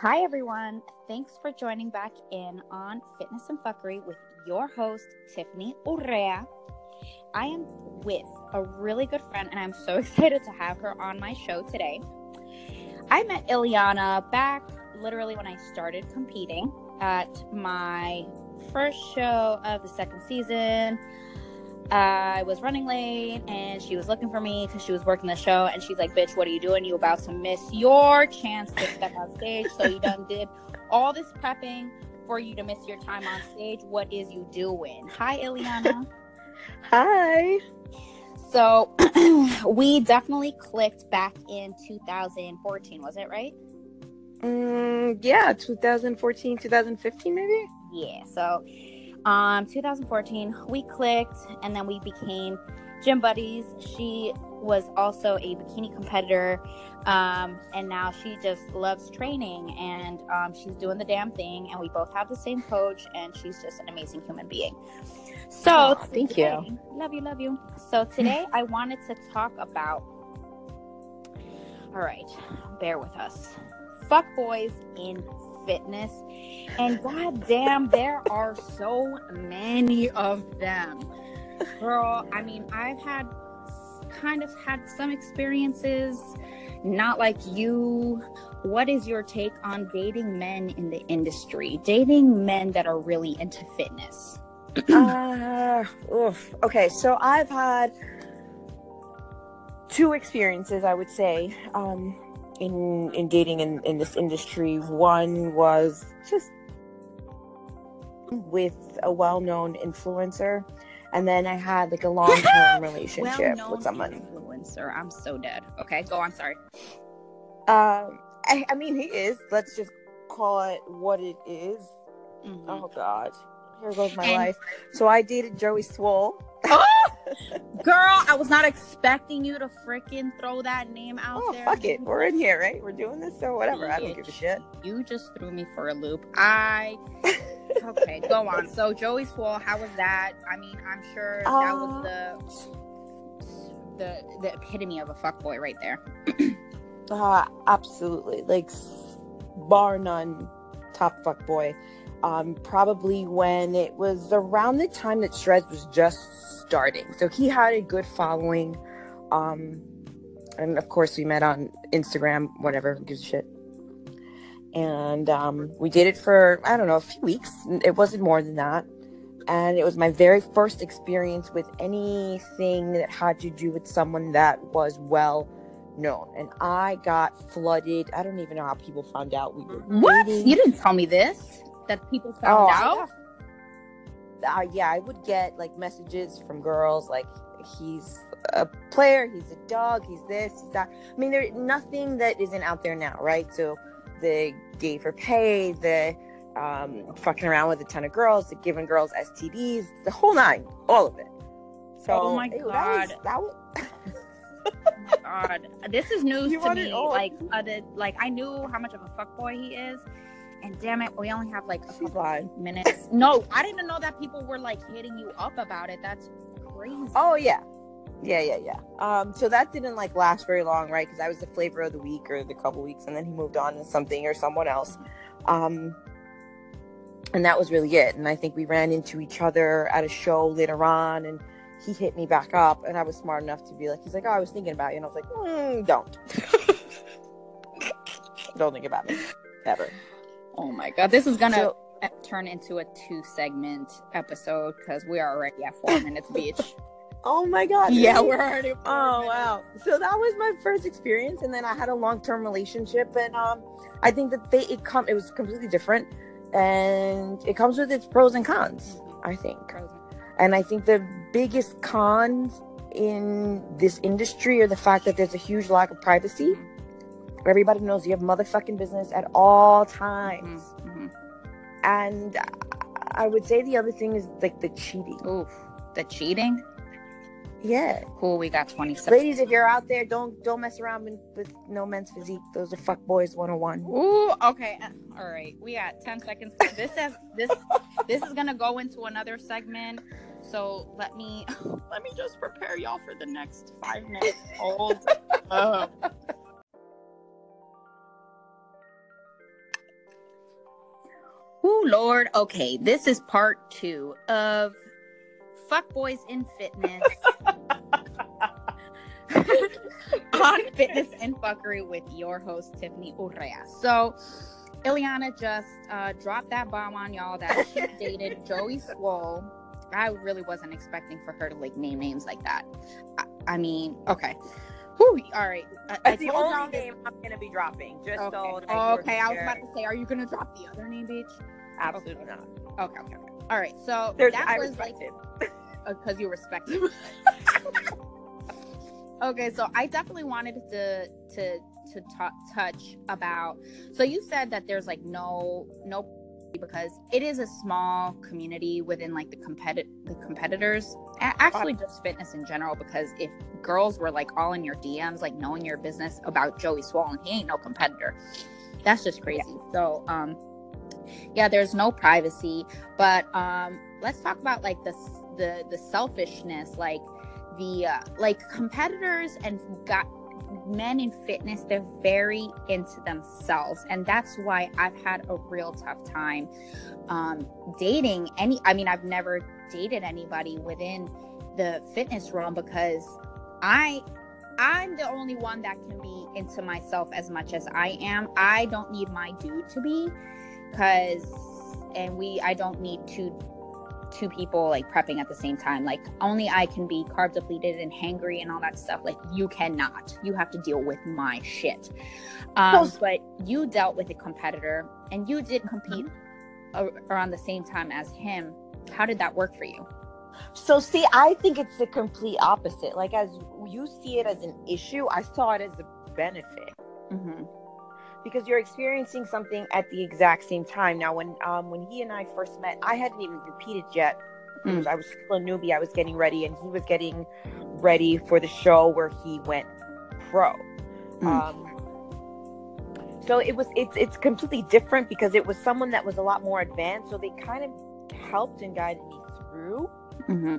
Hi, everyone. Thanks for joining back in on Fitness and Fuckery with your host, Tiffany Urrea. I am with a really good friend, and I'm so excited to have her on my show today. I met Ileana back literally when I started competing at my first show of the second season. I was running late and she was looking for me because she was working the show. And she's like, Bitch, what are you doing? You about to miss your chance to step on stage. So you done did all this prepping for you to miss your time on stage. What is you doing? Hi, Ileana. Hi. So we definitely clicked back in 2014, was it right? Mm, yeah, 2014, 2015, maybe? Yeah. So um 2014 we clicked and then we became gym buddies. She was also a bikini competitor um, and now she just loves training and um, she's doing the damn thing and we both have the same coach and she's just an amazing human being. So oh, thank today, you. Love you love you. So today i wanted to talk about all right bear with us. Fuck boys in fitness. And goddamn, there are so many of them. Girl, I mean, I've had kind of had some experiences, not like you. What is your take on dating men in the industry? Dating men that are really into fitness? uh, oof. Okay, so I've had two experiences, I would say. Um, in in dating in, in this industry. One was just with a well-known influencer and then I had like a long-term relationship with someone. Influencer, I'm so dead. Okay, go on. Sorry. Um, I, I mean, he is. Let's just call it what it is. Mm-hmm. Oh God, here goes my and- life. So I dated Joey Swoll. Girl, I was not expecting you to freaking throw that name out oh, there. Fuck it. We're in here, right? We're doing this, so whatever. Bitch, I don't give a shit. You just threw me for a loop. I okay, go on. So Joey Swoll, how was that? I mean, I'm sure that uh, was the the the epitome of a fuck boy right there. uh absolutely. Like bar none top fuck boy um, probably when it was around the time that Shredz was just starting. So he had a good following. Um, and of course, we met on Instagram, whatever, gives a shit. And um, we did it for, I don't know, a few weeks. It wasn't more than that. And it was my very first experience with anything that had to do with someone that was well known. And I got flooded. I don't even know how people found out we were. What? Dating. You didn't tell me this that people found oh, out? Uh, yeah, I would get like messages from girls like he's a player, he's a dog, he's this, he's that. I mean, there's nothing that isn't out there now, right? So the gay for pay, the um, fucking around with a ton of girls, the giving girls STDs, the whole nine, all of it. So, oh my god, that was. That was oh god, this is news you to me. Like, uh, the, like I knew how much of a fuckboy he is, and damn it, we only have like a couple minutes. no, I didn't know that people were like hitting you up about it. That's crazy. Oh yeah, yeah, yeah, yeah. Um, so that didn't like last very long, right? Because I was the flavor of the week or the couple weeks, and then he moved on to something or someone else. Um, and that was really it. And I think we ran into each other at a show later on, and he hit me back up, and I was smart enough to be like, he's like, oh, I was thinking about you, and I was like, mm, don't, don't think about me ever. Oh my god, this is gonna so, turn into a two segment episode because we are already at four minutes, beach. Oh my god! Yeah, we're already. oh minutes. wow! So that was my first experience, and then I had a long term relationship, and um, I think that they it come it was completely different, and it comes with its pros and cons. Mm-hmm. I think, and I think the biggest cons in this industry are the fact that there's a huge lack of privacy. Mm-hmm Everybody knows you have motherfucking business at all times. Mm-hmm. mm-hmm. And I would say the other thing is like the cheating. Oof, the cheating. Yeah. Cool. We got twenty seconds. Ladies, if you're out there, don't don't mess around with, with no men's physique. Those are fuck boys 101. Ooh. Okay. Uh, all right. We got ten seconds. This has this this is gonna go into another segment. So let me let me just prepare y'all for the next five minutes. Hold. Ooh, Lord. Okay, this is part two of Fuck Boys in Fitness. on Fitness and Fuckery with your host, Tiffany Urrea. So, Ileana just uh, dropped that bomb on y'all that she dated Joey Swoll. I really wasn't expecting for her to like name names like that. I, I mean, okay. Whew, all right. I, I That's the only name I'm gonna be dropping. Just Okay. so okay. I was about to say, are you gonna drop the other name, bitch? Absolutely Okay. not. Okay, okay, okay. All right. So There's, that I was like because you respect him. okay, so I definitely wanted to to to touch about. So you said that there's like no no because it is a small community within like the competi- the competitors. Actually, just fitness in general. Because if girls were like all in your DMs, like knowing your business about Joey Swoll, and he ain't no competitor. That's just crazy. So um yeah there's no privacy but um let's talk about like the the the selfishness like the uh, like competitors and got men in fitness they're very into themselves and that's why i've had a real tough time um dating any i mean i've never dated anybody within the fitness realm because i i'm the only one that can be into myself as much as i am. I don't need my dude to be because and we i don't need two two people like prepping at the same time. Like only i can be carb depleted and hangry and all that stuff. Like you cannot. You have to deal with my shit. Um but you dealt with a competitor and you did compete Mm-hmm. around the same time as him. How did that work for you? So see, I think it's the complete opposite. Like as you see it as an issue, I saw it as a benefit. Mm-hmm. Because you're experiencing something at the exact same time. Now, when um when he and I first met, I hadn't even competed yet. Was- I was still a newbie. I was getting ready, and he was getting ready for the show where he went pro. Mm. Um, so it was it's it's completely different because it was someone that was a lot more advanced. So they kind of helped and guided me through. Mm-hmm.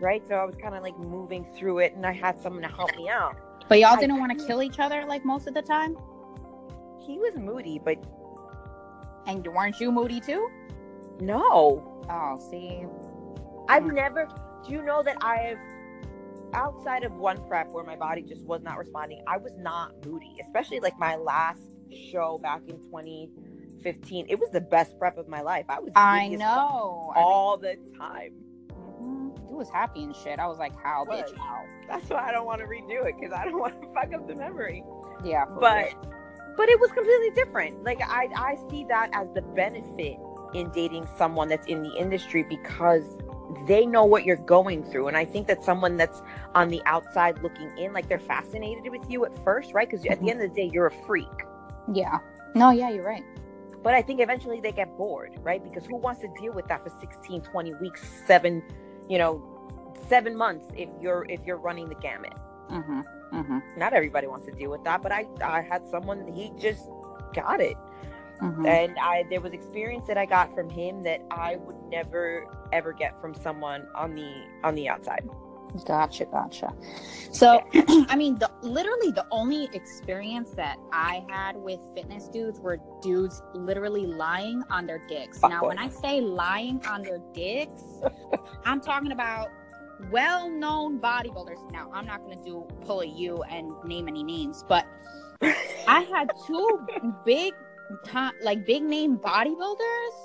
right? So I was kind of like moving through it, and I had someone to help me out. but y'all didn't want to kill each other like most of the time He was moody, but and weren't you moody too no, oh see I've Mm. never. Do you know that I've outside of one prep where my body just was not responding? I was not moody, especially like my last show back in 2015. It was the best prep of my life. I was. i giddy as fuck know I mean, all the time. Mhm. You was happy and shit. I was like, how, bitch, how? That's why I don't want to redo it because I don't want to fuck up the memory. Yeah, but real. But it was completely different like i i see that as the benefit in dating someone that's in the industry because they know what you're going through and i think that someone that's on the outside looking in like they're fascinated with you at first right because at the Mhm. end of the day you're a freak yeah. No, yeah, you're right. but i think eventually they get bored right because who wants to deal with that for 16 20 weeks seven you know seven months if you're if you're running the gamut Mm-hmm. Mm-hmm. not everybody wants to deal with that but i i had someone he just got it mm-hmm. and i there was experience that i got from him that i would never ever get from someone on the on the outside Gotcha, gotcha. So, I mean, the literally the only experience that I had with fitness dudes were dudes literally lying on their dicks. Fuck now, when I say lying on their dicks, I'm talking about well-known bodybuilders. Now, I'm not going to do pull a you and name any names, but I had two big, like big name bodybuilders.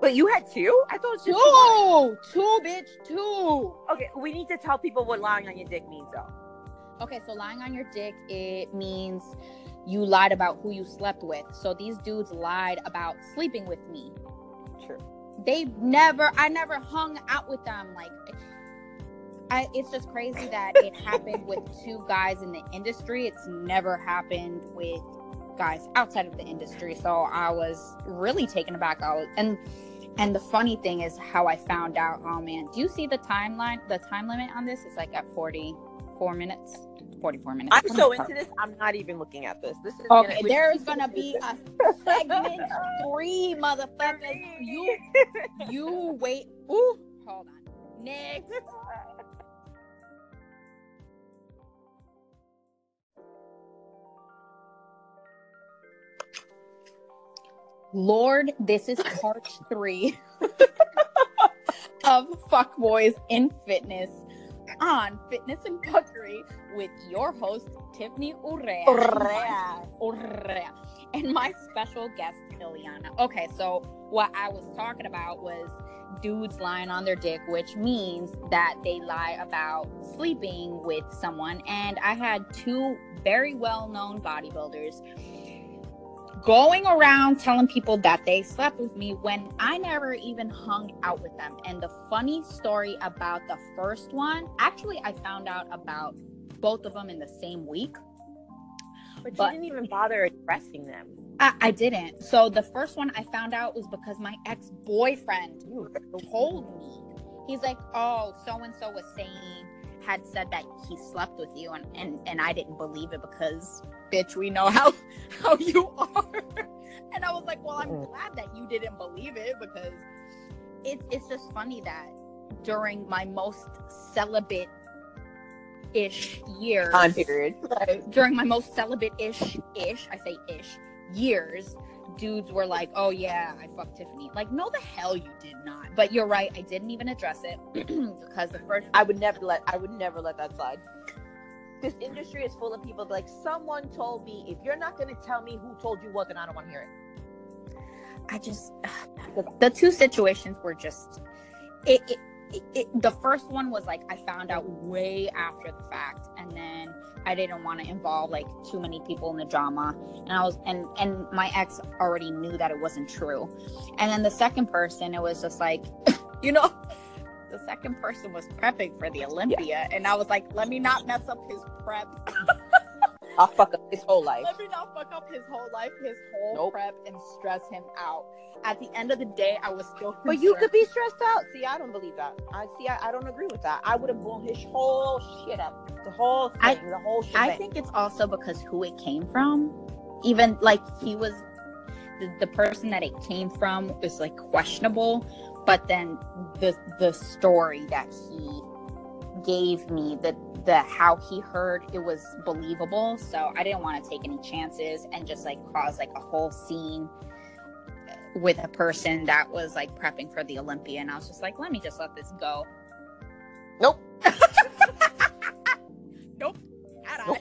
but you had two i thought it was just one. Two, two, bitch, two. okay we need to tell people what lying on your dick means though Okay, so lying on your dick, it means you lied about who you slept with. So these dudes lied about sleeping with me. true They've never, I never hung out with them. Like, I, it's just crazy that it happened with two guys in the industry. It's never happened with guys outside of the industry. So I was really taken aback. I was, and and the funny thing is how I found out. Oh man, do you see the timeline? The time limit on this is like at forty four minutes. Forty four minutes. i'm oh so into this i'm not even looking at this this is Okay, gonna- there's gonna be a segment three, motherfuckers. You you wait. Ooh, hold on. Next. Lord, this is part three of Fuckboys in Fitness on Fitness and Fuckery with your host, Tiffany Urrea. Urrea. Urrea. And my special guest, Ileana. Okay, so what I was talking about was dudes lying on their dick, which means that they lie about sleeping with someone. And I had two very well known bodybuilders going around telling people that they slept with me when I never even hung out with them. And the funny story about the first one, actually, I found out about both of them in the same week. But, But- you didn't even bother addressing them. I, I didn't. So the first one I found out was because my ex boyfriend told me. He's like, oh, so and so was saying, had said that he slept with you, and, and and I didn't believe it because, bitch, we know how how you are. and I was like, well, I'm Mm. glad that you didn't believe it because it's it's just funny that during my most celibate ish years time period. during my most celibate ish ish, I say ish years, dudes were like, "Oh yeah, I fucked Tiffany." Like, no, the hell you did not. But you're right, I didn't even address it because the first I would never let I would never let that slide. This industry is full of people like someone told me if you're not gonna tell me who told you what, then I don't want to hear it. I just the two situations were just it, it, it, it the first one was like I found out way after the fact and I didn't want to involve like too many people in the drama and I was and and my ex already knew that it wasn't true. And then the second person it was just like you know the second person was prepping for the Olympia and I was like let me not mess up his prep. I'll fuck up his whole life. Let me not fuck up his whole life, his whole Nope. prep, and stress him out. At the end of the day, I was still. But you could be stressed out. See, I don't believe that. I see. I, I don't agree with that. I would have blown his whole shit up. The whole thing. I- the whole shit. I think it's also because who it came from. Even like he was, the, the person that it came from is like questionable, but then the the story that he gave me, the the how he heard it was believable. So I didn't want to take any chances and just like cause like a whole scene with a person that was like prepping for the Olympia, and I was just like, let me just let this go. Nope. Nope. Nope.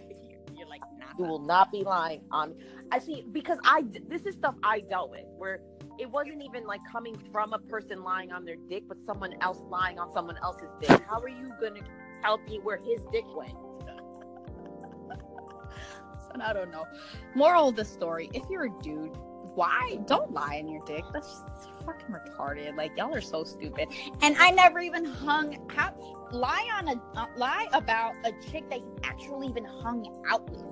You're like, nah. You will not be lying on. I see because I this is stuff I dealt with where it wasn't even like coming from a person lying on their dick, but someone else lying on someone else's dick. How are you gonna tell me where his dick went? So I don't know. Moral of the story: If you're a dude, why don't lie in your dick? That's just fucking retarded. Like y'all are so stupid. And I never even hung out. lie on a uh, lie about a chick that you actually even hung out with.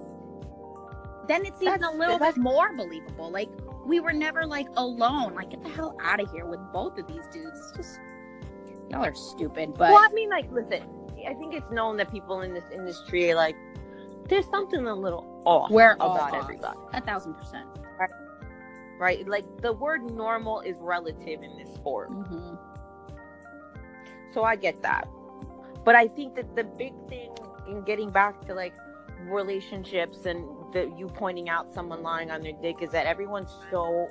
Then it's even That's- a little bit more believable. Like we were never like alone. Like get the hell out of here with both of these dudes. It's just y'all are stupid. But well, I mean, like, listen, I think it's known that people in this industry are like, there's something a little off we're about off. everybody, a thousand percent. right? right. Like, the word normal is relative in this sport. hmm So I get that. But I think that the big thing in getting back to like relationships and the you pointing out someone lying on their dick is that everyone's so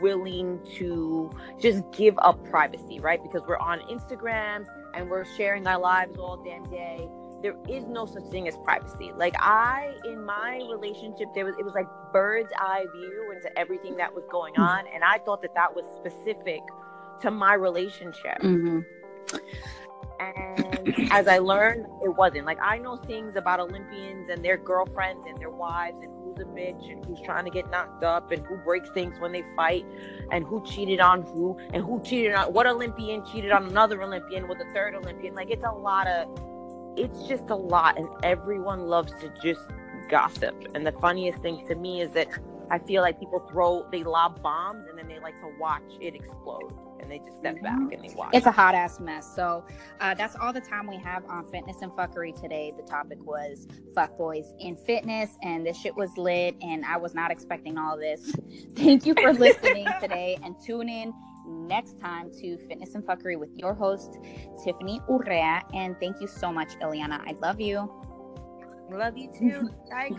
willing to just give up privacy, right? Because we're on Instagram and we're sharing our lives all damn day. There is no such thing as privacy. Like I in my relationship there was it was like bird's eye view into everything that was going on and I thought that that was specific to my relationship. hmm And as I learned, it wasn't. Like I know things about Olympians and their girlfriends and their wives and who's a bitch and who's trying to get knocked up and who breaks things when they fight and who cheated on who and who cheated on what Olympian cheated on another Olympian with a third Olympian. Like it's a lot of it's just a lot and everyone loves to just gossip. And the funniest thing to me is that I feel like people throw they lob bombs and then they like to watch it explode. And they just step back and they watch. It's a hot ass mess. So uh, that's all the time we have on fitness and fuckery today. The topic was fuckboys in fitness, and this shit was lit, and I was not expecting all this. Thank you for listening today, and tune in next time to Fitness and Fuckery with your host Tiffany Urrea. And thank you so much, Ileana. I love you. Love you too. Bye.